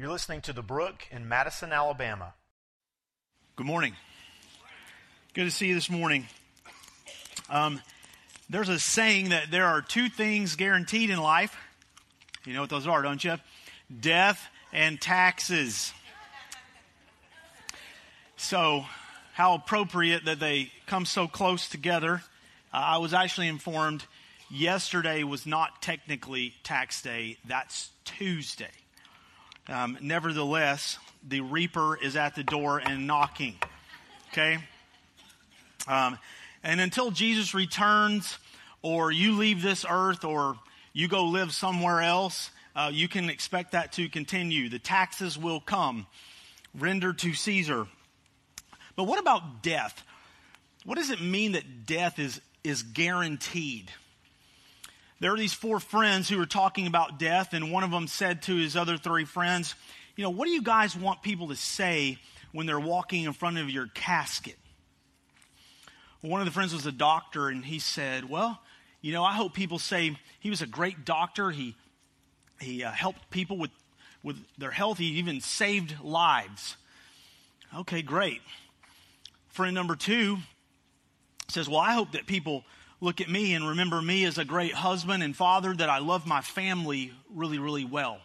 You're listening to The Brook in Madison, Alabama. Good morning. Good to see you this morning. Um, there's a saying that there are two things guaranteed in life. You know what those are, don't you? Death and taxes. So, how appropriate that they come so close together. Uh, I was actually informed yesterday was not technically tax day, that's Tuesday. Um, nevertheless, the reaper is at the door and knocking. Okay? Um, and until Jesus returns, or you leave this earth, or you go live somewhere else, uh, you can expect that to continue. The taxes will come, rendered to Caesar. But what about death? What does it mean that death is, is guaranteed? There are these four friends who were talking about death, and one of them said to his other three friends, You know, what do you guys want people to say when they're walking in front of your casket? Well, one of the friends was a doctor, and he said, Well, you know, I hope people say he was a great doctor. He, he uh, helped people with, with their health, he even saved lives. Okay, great. Friend number two says, Well, I hope that people look at me and remember me as a great husband and father, that I love my family really, really well.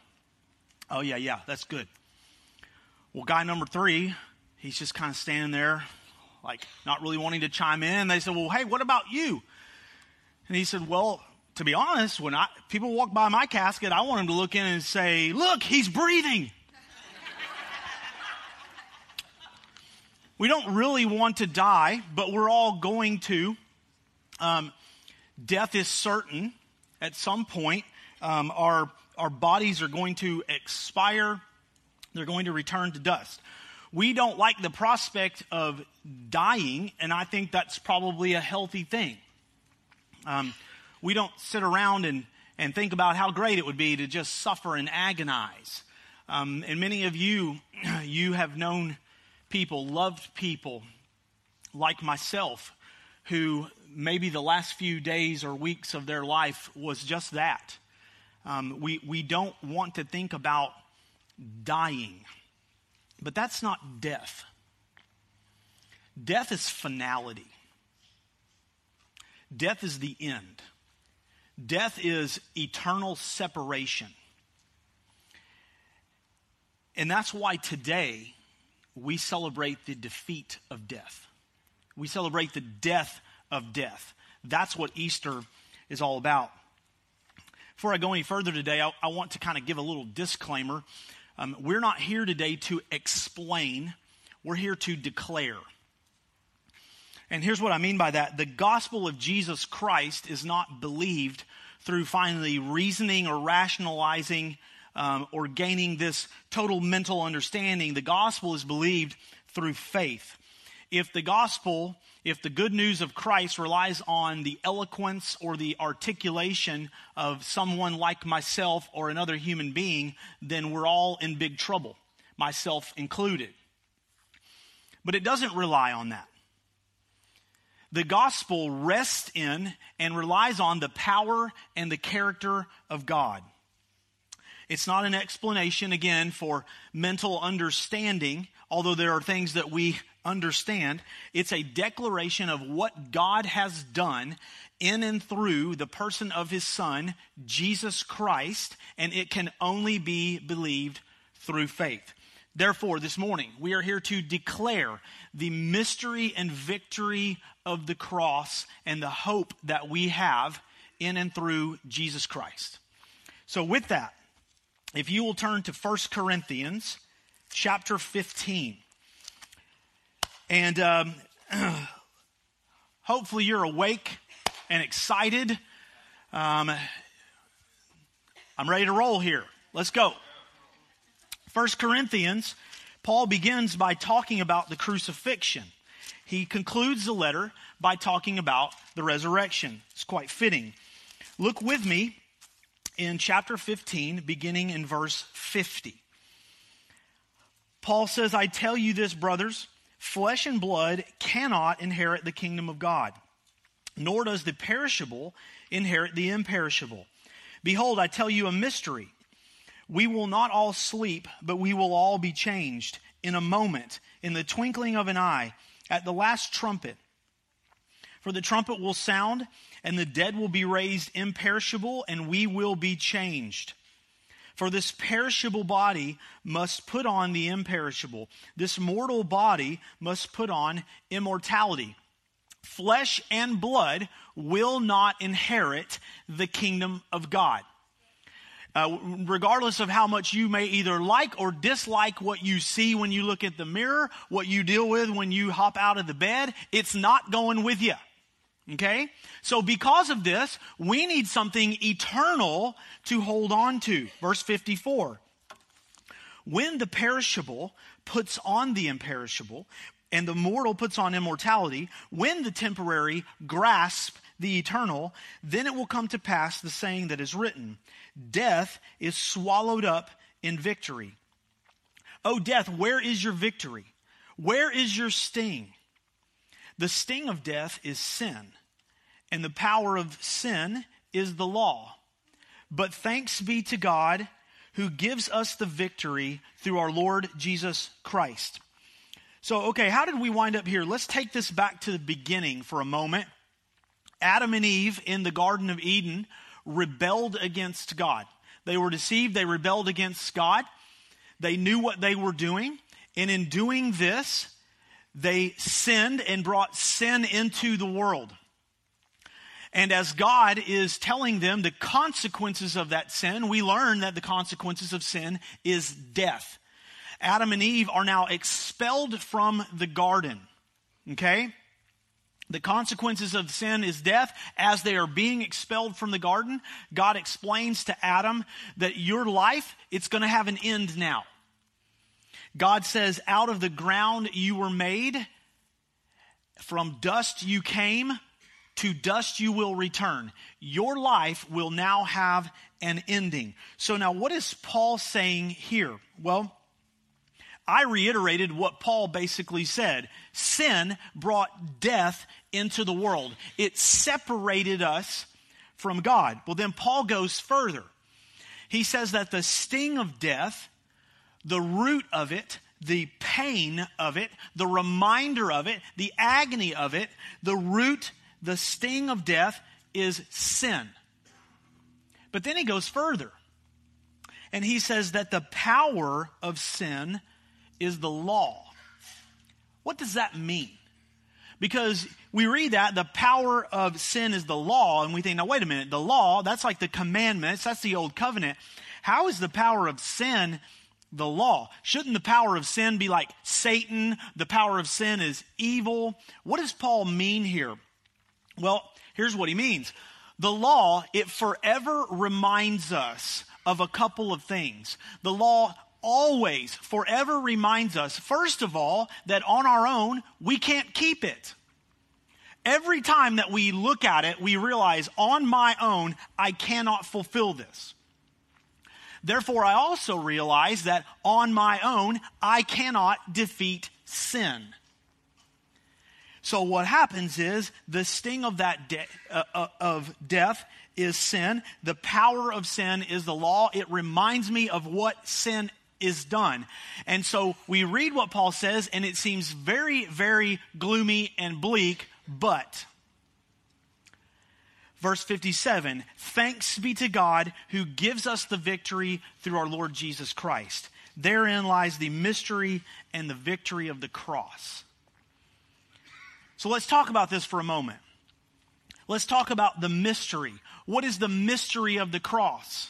Oh, yeah, yeah, that's good. Well, guy number three, he's just kind of standing there, like not really wanting to chime in. They said, Well, hey, what about you? And he said, Well, to be honest, when I, people walk by my casket, I want them to look in and say, Look, he's breathing. we don't really want to die, but we're all going to. Um, death is certain at some point. Um, our, our bodies are going to expire, they're going to return to dust. We don't like the prospect of dying, and I think that's probably a healthy thing. Um, we don't sit around and, and think about how great it would be to just suffer and agonize. Um, and many of you, you have known people, loved people like myself, who maybe the last few days or weeks of their life was just that. Um, we, we don't want to think about dying, but that's not death. Death is finality. Death is the end. Death is eternal separation. And that's why today we celebrate the defeat of death. We celebrate the death of death. That's what Easter is all about. Before I go any further today, I, I want to kind of give a little disclaimer. Um, we're not here today to explain, we're here to declare. And here's what I mean by that the gospel of Jesus Christ is not believed through finally reasoning or rationalizing um, or gaining this total mental understanding. The gospel is believed through faith. If the gospel if the good news of Christ relies on the eloquence or the articulation of someone like myself or another human being, then we're all in big trouble, myself included. But it doesn't rely on that. The gospel rests in and relies on the power and the character of God. It's not an explanation, again, for mental understanding, although there are things that we understand. It's a declaration of what God has done in and through the person of his Son, Jesus Christ, and it can only be believed through faith. Therefore, this morning, we are here to declare the mystery and victory of the cross and the hope that we have in and through Jesus Christ. So, with that, if you will turn to 1 Corinthians chapter 15. And um, hopefully you're awake and excited. Um, I'm ready to roll here. Let's go. First Corinthians, Paul begins by talking about the crucifixion. He concludes the letter by talking about the resurrection. It's quite fitting. Look with me in chapter 15, beginning in verse 50. Paul says, I tell you this, brothers Flesh and blood cannot inherit the kingdom of God, nor does the perishable inherit the imperishable. Behold, I tell you a mystery. We will not all sleep, but we will all be changed in a moment, in the twinkling of an eye, at the last trumpet. For the trumpet will sound, and the dead will be raised imperishable, and we will be changed. For this perishable body must put on the imperishable. This mortal body must put on immortality. Flesh and blood will not inherit the kingdom of God. Uh, regardless of how much you may either like or dislike what you see when you look at the mirror, what you deal with when you hop out of the bed, it's not going with you. Okay? So because of this, we need something eternal to hold on to. Verse 54. When the perishable puts on the imperishable, and the mortal puts on immortality, when the temporary grasp the eternal, then it will come to pass the saying that is written Death is swallowed up in victory. Oh, death, where is your victory? Where is your sting? The sting of death is sin, and the power of sin is the law. But thanks be to God who gives us the victory through our Lord Jesus Christ. So, okay, how did we wind up here? Let's take this back to the beginning for a moment. Adam and Eve in the Garden of Eden rebelled against God. They were deceived, they rebelled against God. They knew what they were doing, and in doing this, they sinned and brought sin into the world. And as God is telling them the consequences of that sin, we learn that the consequences of sin is death. Adam and Eve are now expelled from the garden. Okay? The consequences of sin is death. As they are being expelled from the garden, God explains to Adam that your life, it's going to have an end now. God says, out of the ground you were made, from dust you came, to dust you will return. Your life will now have an ending. So now what is Paul saying here? Well, I reiterated what Paul basically said. Sin brought death into the world. It separated us from God. Well, then Paul goes further. He says that the sting of death the root of it, the pain of it, the reminder of it, the agony of it, the root, the sting of death is sin. But then he goes further. And he says that the power of sin is the law. What does that mean? Because we read that the power of sin is the law, and we think, now wait a minute, the law, that's like the commandments, that's the old covenant. How is the power of sin the law. Shouldn't the power of sin be like Satan? The power of sin is evil. What does Paul mean here? Well, here's what he means. The law, it forever reminds us of a couple of things. The law always, forever reminds us, first of all, that on our own, we can't keep it. Every time that we look at it, we realize on my own, I cannot fulfill this. Therefore, I also realize that on my own, I cannot defeat sin. So what happens is the sting of that de- uh, uh, of death is sin. The power of sin is the law. It reminds me of what sin is done. And so we read what Paul says and it seems very very gloomy and bleak, but verse 57 Thanks be to God who gives us the victory through our Lord Jesus Christ. Therein lies the mystery and the victory of the cross. So let's talk about this for a moment. Let's talk about the mystery. What is the mystery of the cross?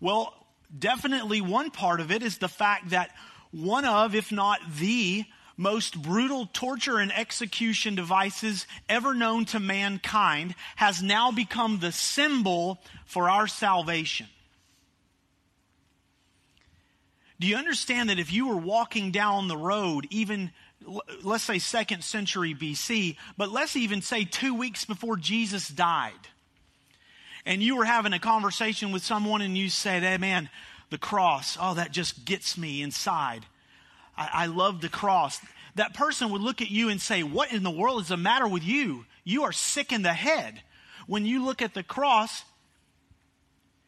Well, definitely one part of it is the fact that one of, if not the most brutal torture and execution devices ever known to mankind has now become the symbol for our salvation. Do you understand that if you were walking down the road, even let's say second century BC, but let's even say two weeks before Jesus died, and you were having a conversation with someone and you said, Hey man, the cross, oh, that just gets me inside. I, I love the cross. That person would look at you and say, What in the world is the matter with you? You are sick in the head. When you look at the cross,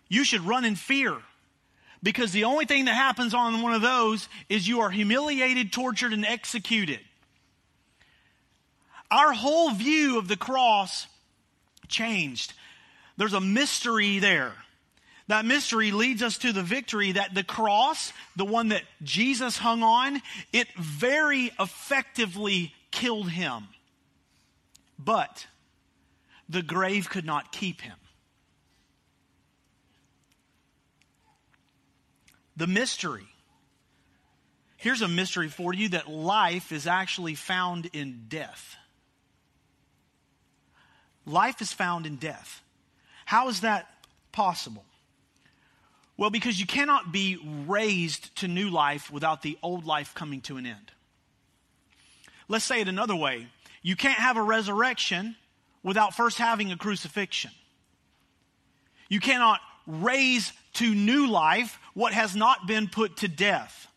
you should run in fear. Because the only thing that happens on one of those is you are humiliated, tortured, and executed. Our whole view of the cross changed. There's a mystery there. That mystery leads us to the victory that the cross, the one that Jesus hung on, it very effectively killed him. But the grave could not keep him. The mystery. Here's a mystery for you that life is actually found in death. Life is found in death. How is that possible? Well, because you cannot be raised to new life without the old life coming to an end. Let's say it another way you can't have a resurrection without first having a crucifixion. You cannot raise to new life what has not been put to death.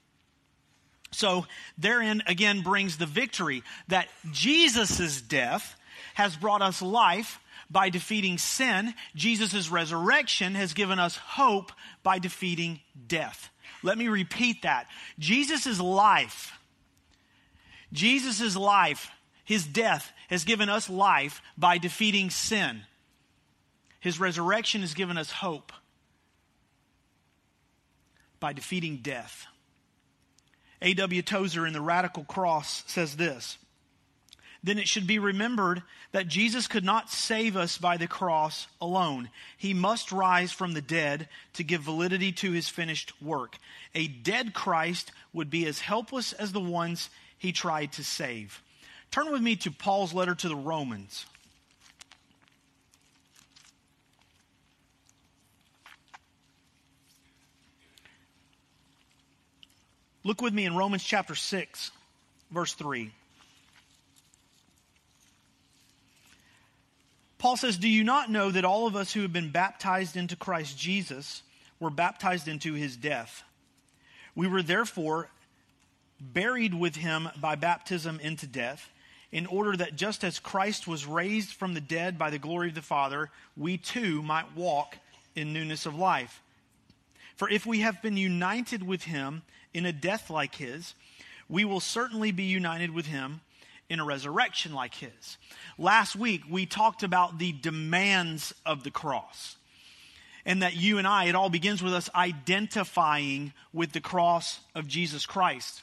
So, therein again brings the victory that Jesus' death has brought us life by defeating sin. Jesus' resurrection has given us hope by defeating death. Let me repeat that. Jesus' life, Jesus' life, his death has given us life by defeating sin. His resurrection has given us hope by defeating death. A.W. Tozer in The Radical Cross says this Then it should be remembered that Jesus could not save us by the cross alone. He must rise from the dead to give validity to his finished work. A dead Christ would be as helpless as the ones he tried to save. Turn with me to Paul's letter to the Romans. Look with me in Romans chapter 6, verse 3. Paul says, Do you not know that all of us who have been baptized into Christ Jesus were baptized into his death? We were therefore buried with him by baptism into death, in order that just as Christ was raised from the dead by the glory of the Father, we too might walk in newness of life. For if we have been united with him in a death like his, we will certainly be united with him in a resurrection like his. Last week, we talked about the demands of the cross. And that you and I, it all begins with us identifying with the cross of Jesus Christ.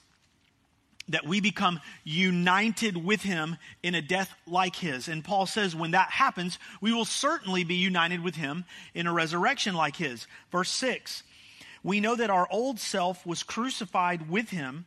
That we become united with him in a death like his. And Paul says when that happens, we will certainly be united with him in a resurrection like his. Verse 6 we know that our old self was crucified with him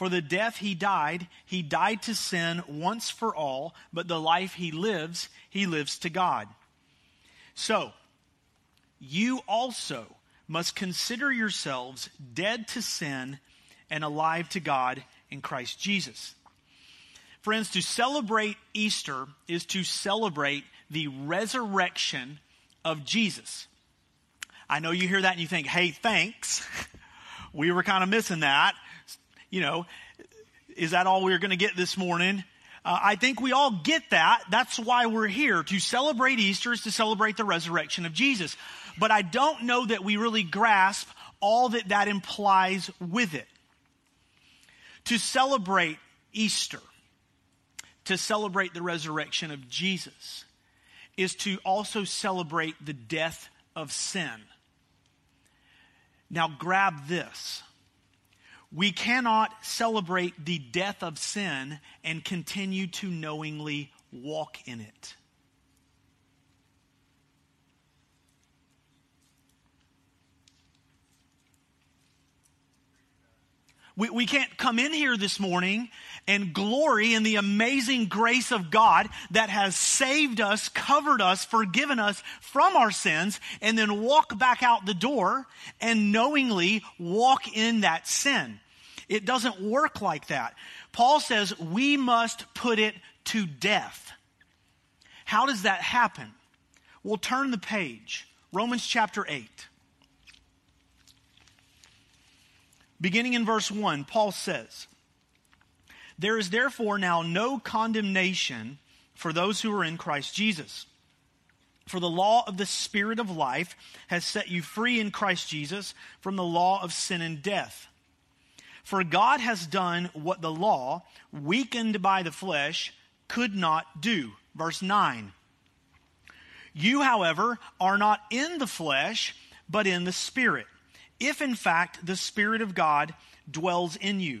For the death he died, he died to sin once for all, but the life he lives, he lives to God. So, you also must consider yourselves dead to sin and alive to God in Christ Jesus. Friends, to celebrate Easter is to celebrate the resurrection of Jesus. I know you hear that and you think, hey, thanks. we were kind of missing that you know, is that all we're going to get this morning? Uh, I think we all get that. That's why we're here. To celebrate Easter is to celebrate the resurrection of Jesus. But I don't know that we really grasp all that that implies with it. To celebrate Easter, to celebrate the resurrection of Jesus, is to also celebrate the death of sin. Now, grab this. We cannot celebrate the death of sin and continue to knowingly walk in it. We, we can't come in here this morning and glory in the amazing grace of God that has saved us, covered us, forgiven us from our sins, and then walk back out the door and knowingly walk in that sin. It doesn't work like that. Paul says we must put it to death. How does that happen? We'll turn the page. Romans chapter 8. Beginning in verse 1, Paul says, There is therefore now no condemnation for those who are in Christ Jesus. For the law of the Spirit of life has set you free in Christ Jesus from the law of sin and death. For God has done what the law, weakened by the flesh, could not do. Verse 9. You, however, are not in the flesh, but in the Spirit if in fact the Spirit of God dwells in you.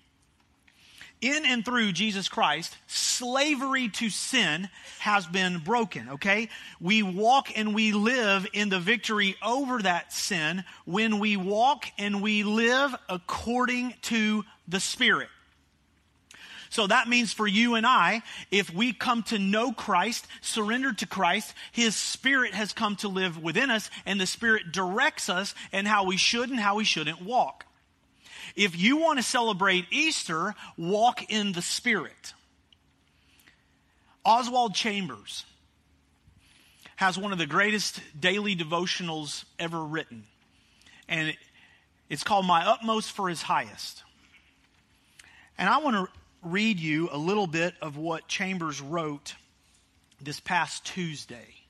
in and through Jesus Christ, slavery to sin has been broken, okay? We walk and we live in the victory over that sin when we walk and we live according to the Spirit. So that means for you and I, if we come to know Christ, surrender to Christ, His Spirit has come to live within us, and the Spirit directs us in how we should and how we shouldn't walk. If you want to celebrate Easter, walk in the Spirit. Oswald Chambers has one of the greatest daily devotionals ever written. And it's called My Utmost for His Highest. And I want to read you a little bit of what Chambers wrote this past Tuesday.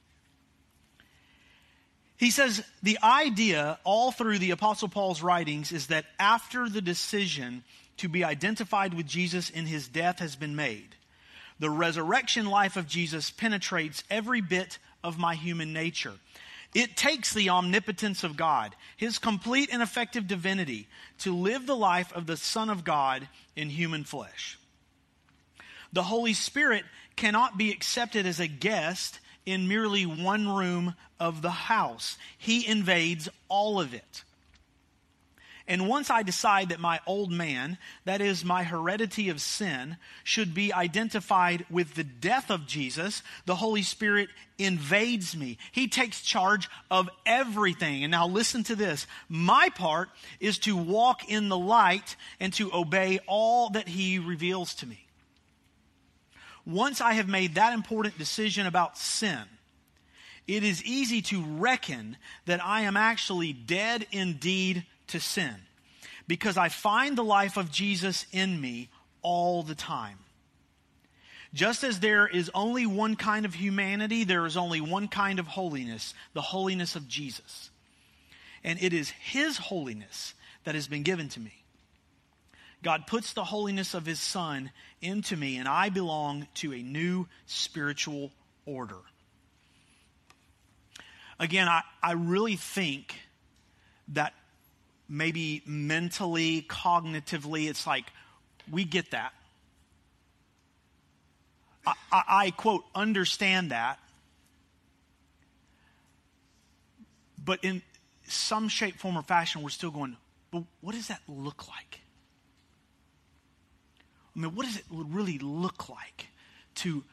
He says the idea all through the Apostle Paul's writings is that after the decision to be identified with Jesus in his death has been made, the resurrection life of Jesus penetrates every bit of my human nature. It takes the omnipotence of God, his complete and effective divinity, to live the life of the Son of God in human flesh. The Holy Spirit cannot be accepted as a guest in merely one room of the house. He invades all of it. And once I decide that my old man, that is my heredity of sin, should be identified with the death of Jesus, the Holy Spirit invades me. He takes charge of everything. And now listen to this. My part is to walk in the light and to obey all that he reveals to me once I have made that important decision about sin, it is easy to reckon that I am actually dead indeed to sin because I find the life of Jesus in me all the time. Just as there is only one kind of humanity, there is only one kind of holiness, the holiness of Jesus. And it is His holiness that has been given to me. God puts the holiness of His Son into me, and I belong to a new spiritual order. Again, I, I really think that maybe mentally, cognitively, it's like we get that. I, I, I quote, understand that. But in some shape, form, or fashion, we're still going, but what does that look like? I mean, what does it really look like to,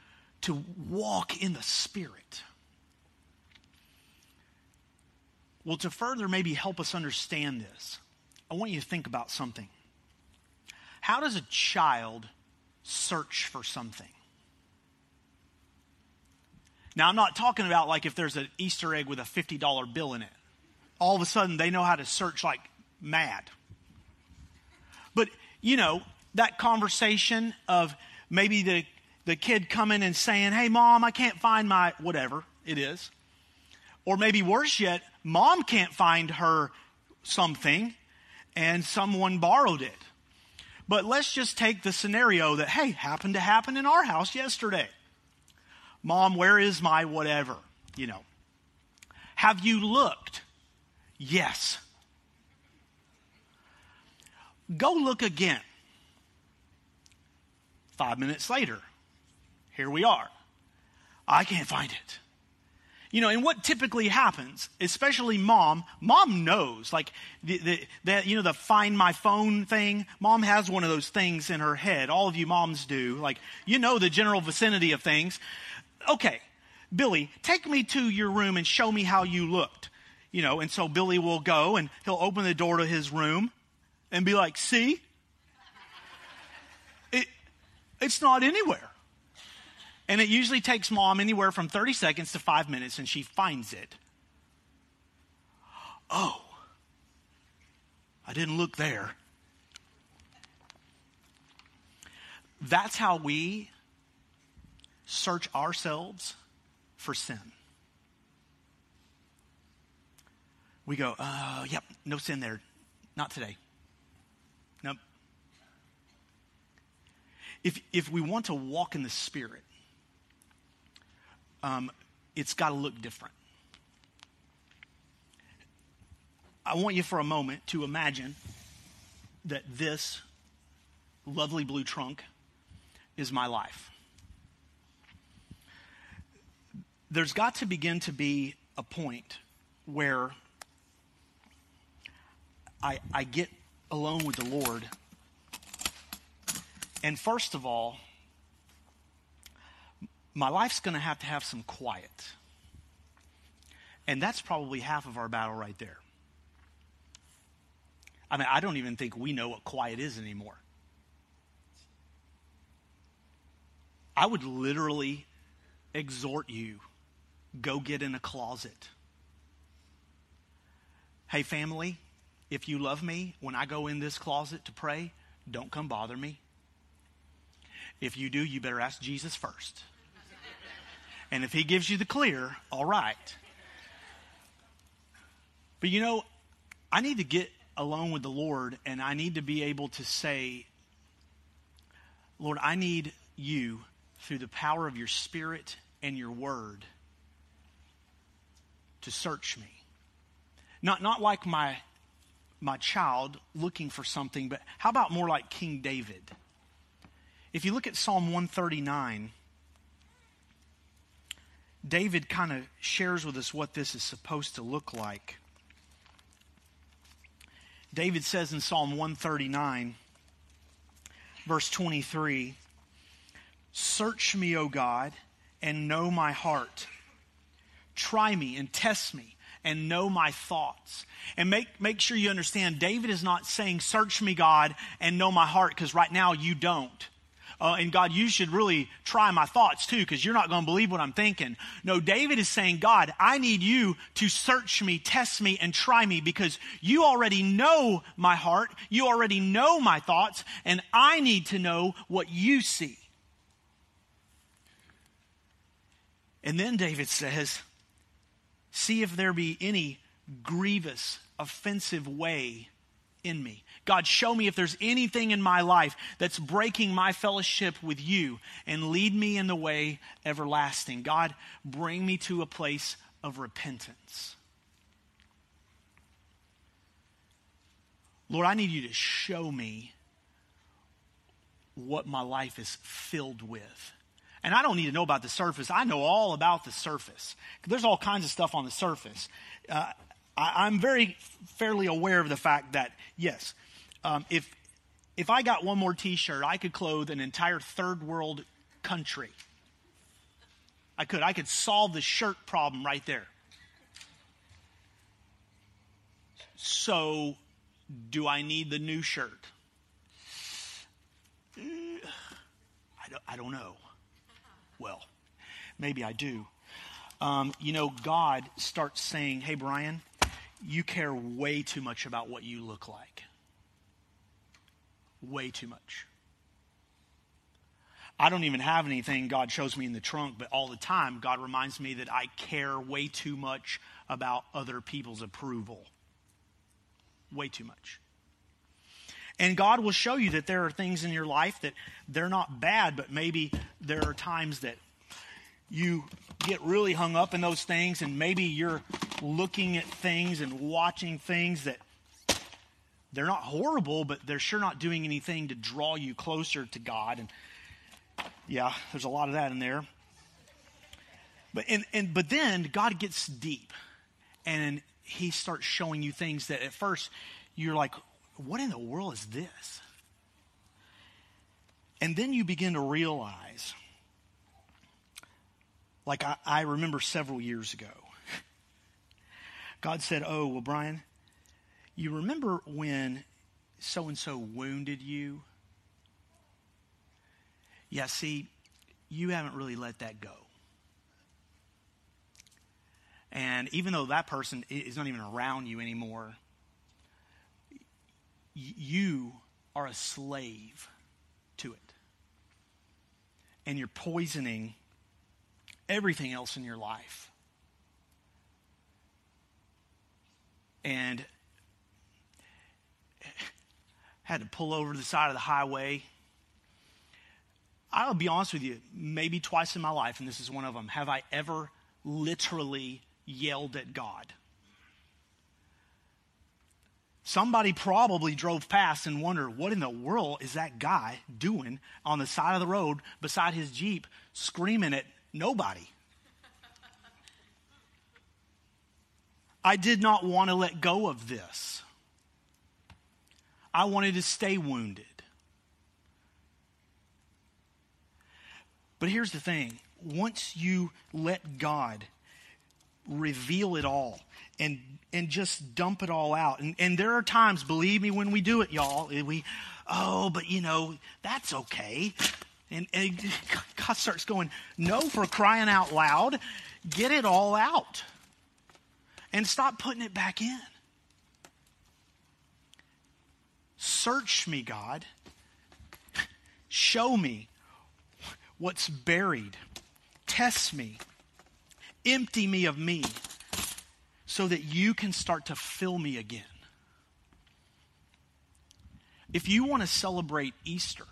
to walk in the Spirit? Well, to further maybe help us understand this, I want you to think about something. How does a child search for something? Now, I'm not talking about like if there's an Easter egg with a $50 bill in it. All of a sudden, they know how to search like mad. But, you know, that conversation of maybe the, the kid coming and saying, Hey, mom, I can't find my whatever it is. Or maybe worse yet, mom can't find her something and someone borrowed it. But let's just take the scenario that, hey, happened to happen in our house yesterday. Mom, where is my whatever? You know. Have you looked? Yes. Go look again. Five minutes later, here we are. I can't find it. You know, and what typically happens, especially mom, mom knows, like the, the, the, you know, the find my phone thing. Mom has one of those things in her head. All of you moms do. Like, you know the general vicinity of things. Okay, Billy, take me to your room and show me how you looked. You know, and so Billy will go and he'll open the door to his room and be like, see? It, it's not anywhere. And it usually takes mom anywhere from 30 seconds to five minutes, and she finds it. Oh, I didn't look there. That's how we search ourselves for sin. We go, uh, yep, no sin there. Not today. If, if we want to walk in the Spirit, um, it's got to look different. I want you for a moment to imagine that this lovely blue trunk is my life. There's got to begin to be a point where I, I get alone with the Lord. And first of all, my life's going to have to have some quiet. And that's probably half of our battle right there. I mean, I don't even think we know what quiet is anymore. I would literally exhort you go get in a closet. Hey, family, if you love me, when I go in this closet to pray, don't come bother me. If you do, you better ask Jesus first. And if he gives you the clear, all right. But you know, I need to get alone with the Lord and I need to be able to say, Lord, I need you through the power of your Spirit and your Word to search me. Not, not like my, my child looking for something, but how about more like King David? If you look at Psalm 139, David kind of shares with us what this is supposed to look like. David says in Psalm 139, verse 23 Search me, O God, and know my heart. Try me and test me and know my thoughts. And make, make sure you understand, David is not saying, Search me, God, and know my heart, because right now you don't. Uh, and God, you should really try my thoughts too, because you're not going to believe what I'm thinking. No, David is saying, God, I need you to search me, test me, and try me, because you already know my heart. You already know my thoughts, and I need to know what you see. And then David says, See if there be any grievous, offensive way in me. God, show me if there's anything in my life that's breaking my fellowship with you and lead me in the way everlasting. God, bring me to a place of repentance. Lord, I need you to show me what my life is filled with. And I don't need to know about the surface. I know all about the surface. There's all kinds of stuff on the surface. Uh, I, am very fairly aware of the fact that, yes, um, if, if I got one more t shirt, I could clothe an entire third world country. I could. I could solve the shirt problem right there. So, do I need the new shirt? I don't, I don't know. Well, maybe I do. Um, you know, God starts saying, Hey, Brian, you care way too much about what you look like. Way too much. I don't even have anything God shows me in the trunk, but all the time, God reminds me that I care way too much about other people's approval. Way too much. And God will show you that there are things in your life that they're not bad, but maybe there are times that you get really hung up in those things, and maybe you're looking at things and watching things that they're not horrible, but they're sure not doing anything to draw you closer to God. And yeah, there's a lot of that in there. But, and, and, but then God gets deep and he starts showing you things that at first you're like, what in the world is this? And then you begin to realize, like I, I remember several years ago, God said, Oh, well, Brian, you remember when so and so wounded you? Yeah, see, you haven't really let that go. And even though that person is not even around you anymore, you are a slave to it. And you're poisoning everything else in your life. And had to pull over to the side of the highway. I'll be honest with you, maybe twice in my life, and this is one of them, have I ever literally yelled at God. Somebody probably drove past and wondered, what in the world is that guy doing on the side of the road beside his Jeep screaming at nobody? I did not want to let go of this. I wanted to stay wounded. But here's the thing once you let God reveal it all and and just dump it all out. And and there are times, believe me, when we do it, y'all, we oh, but you know, that's okay. And, and God starts going, no, for crying out loud, get it all out. And stop putting it back in. Search me, God. Show me what's buried. Test me empty me of me so that you can start to fill me again. If you want to celebrate Easter,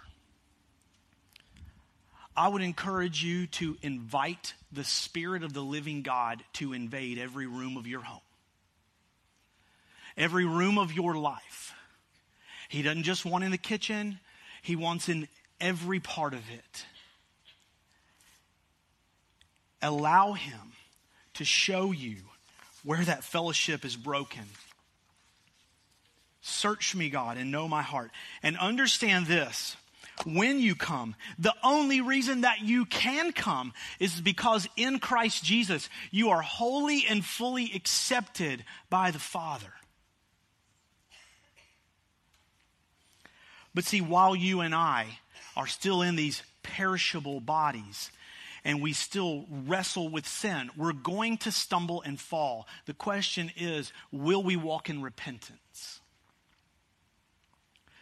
I would encourage you to invite the Spirit of the living God to invade every room of your home, every room of your life. He doesn't just want in the kitchen, He wants in every part of it. Allow Him to show you where that fellowship is broken. Search me, God, and know my heart. And understand this when you come, the only reason that you can come is because in Christ Jesus, you are wholly and fully accepted by the Father. But see, while you and I are still in these perishable bodies, and we still wrestle with sin, we're going to stumble and fall. The question is will we walk in repentance?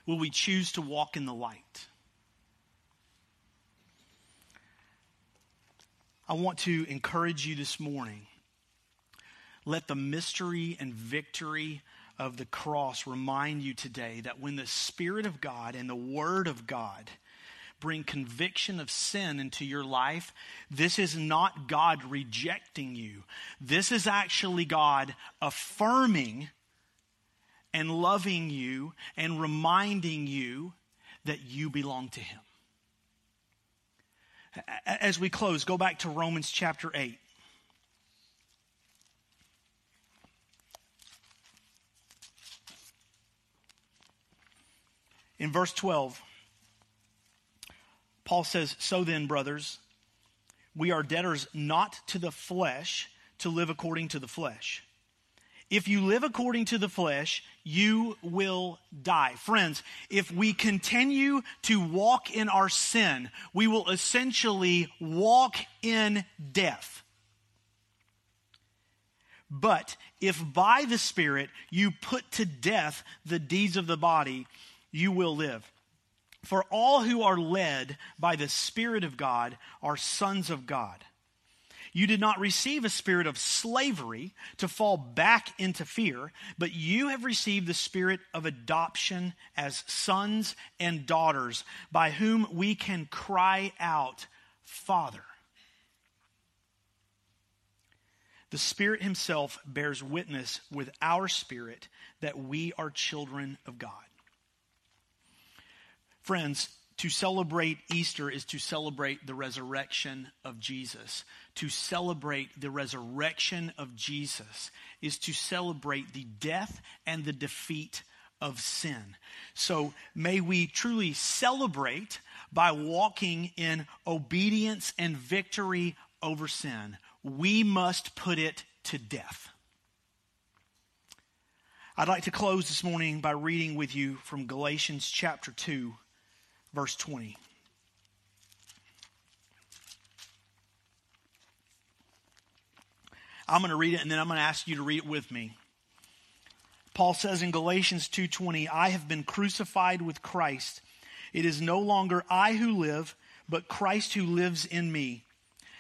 Will we choose to walk in the light? I want to encourage you this morning. Let the mystery and victory of the cross remind you today that when the Spirit of God and the Word of God bring conviction of sin into your life, this is not God rejecting you. This is actually God affirming and loving you and reminding you that you belong to Him. As we close, go back to Romans chapter 8. In verse 12, Paul says, So then, brothers, we are debtors not to the flesh to live according to the flesh. If you live according to the flesh, you will die. Friends, if we continue to walk in our sin, we will essentially walk in death. But if by the Spirit you put to death the deeds of the body, you will live. For all who are led by the Spirit of God are sons of God. You did not receive a spirit of slavery to fall back into fear, but you have received the spirit of adoption as sons and daughters, by whom we can cry out, Father. The Spirit Himself bears witness with our spirit that we are children of God. Friends, to celebrate Easter is to celebrate the resurrection of Jesus. To celebrate the resurrection of Jesus is to celebrate the death and the defeat of sin. So may we truly celebrate by walking in obedience and victory over sin. We must put it to death. I'd like to close this morning by reading with you from Galatians chapter 2 verse 20. I'm going to read it and then I'm going to ask you to read it with me. Paul says in Galatians 2:20, "I have been crucified with Christ. It is no longer I who live, but Christ who lives in me.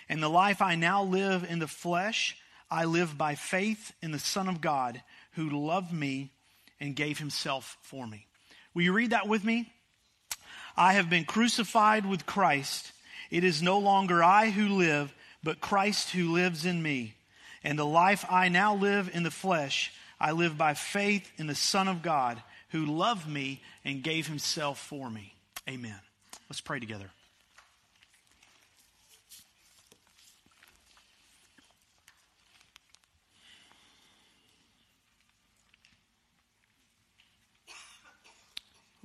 And the life I now live in the flesh, I live by faith in the Son of God, who loved me and gave himself for me." Will you read that with me? I have been crucified with Christ. It is no longer I who live, but Christ who lives in me. And the life I now live in the flesh, I live by faith in the Son of God who loved me and gave himself for me. Amen. Let's pray together.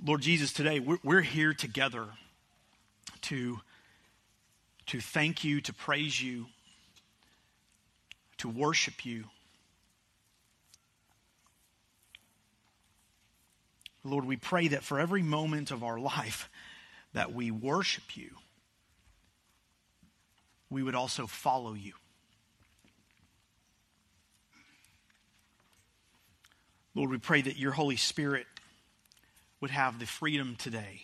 Lord Jesus, today we're, we're here together to, to thank you, to praise you, to worship you. Lord, we pray that for every moment of our life that we worship you, we would also follow you. Lord, we pray that your Holy Spirit would have the freedom today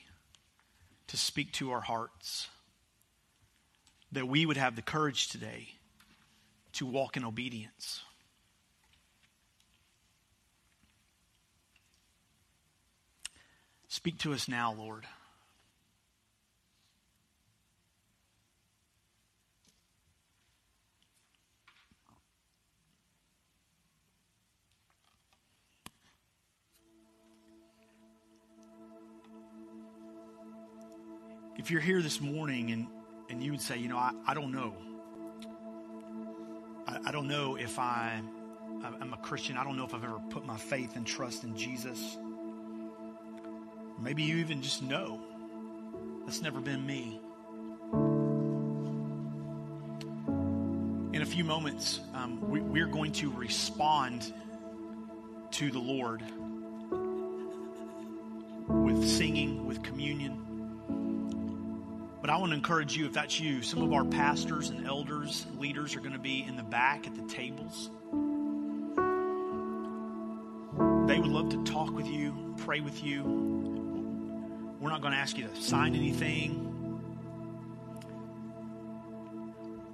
to speak to our hearts, that we would have the courage today to walk in obedience. Speak to us now, Lord. If you're here this morning and, and you would say, you know, I, I don't know. I, I don't know if I, I'm a Christian. I don't know if I've ever put my faith and trust in Jesus. Maybe you even just know. That's never been me. In a few moments, um, we, we're going to respond to the Lord with singing, with communion. But I want to encourage you, if that's you, some of our pastors and elders, leaders are going to be in the back at the tables. They would love to talk with you, pray with you. We're not going to ask you to sign anything.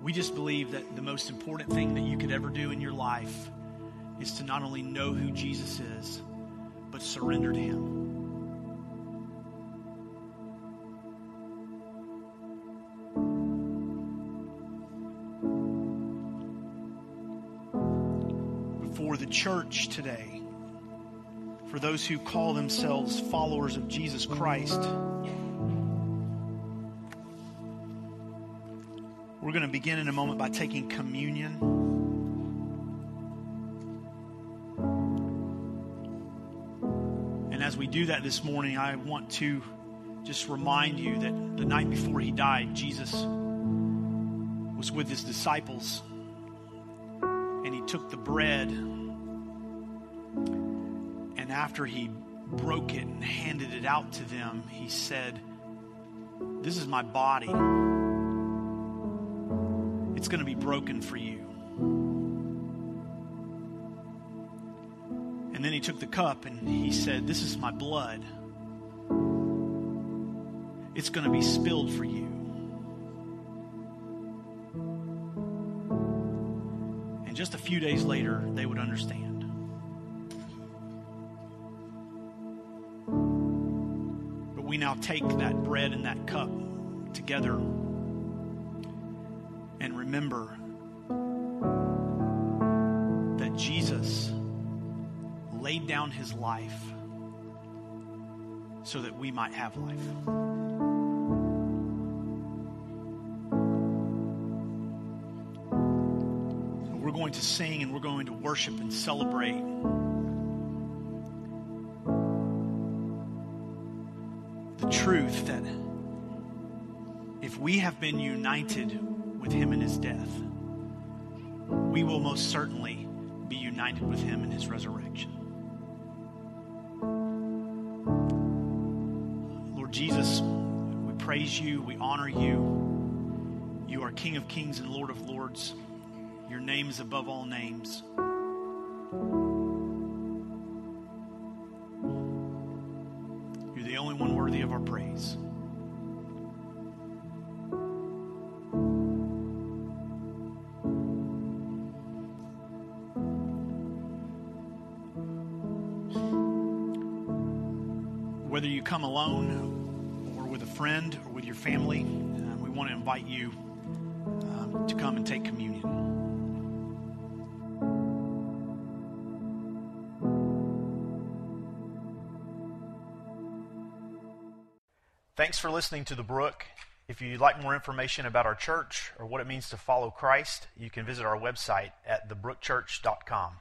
We just believe that the most important thing that you could ever do in your life is to not only know who Jesus is, but surrender to Him. Church today, for those who call themselves followers of Jesus Christ, we're going to begin in a moment by taking communion. And as we do that this morning, I want to just remind you that the night before he died, Jesus was with his disciples and he took the bread and after he broke it and handed it out to them, he said, This is my body. It's going to be broken for you. And then he took the cup and he said, This is my blood. It's going to be spilled for you. And just a few days later, they would understand. take that bread and that cup together and remember that Jesus laid down his life so that we might have life. We're going to sing and we're going to worship and celebrate. Truth that if we have been united with him in his death, we will most certainly be united with him in his resurrection. Lord Jesus, we praise you, we honor you. You are King of kings and Lord of lords. Your name is above all names. Invite you um, to come and take communion. Thanks for listening to The Brook. If you'd like more information about our church or what it means to follow Christ, you can visit our website at thebrookchurch.com.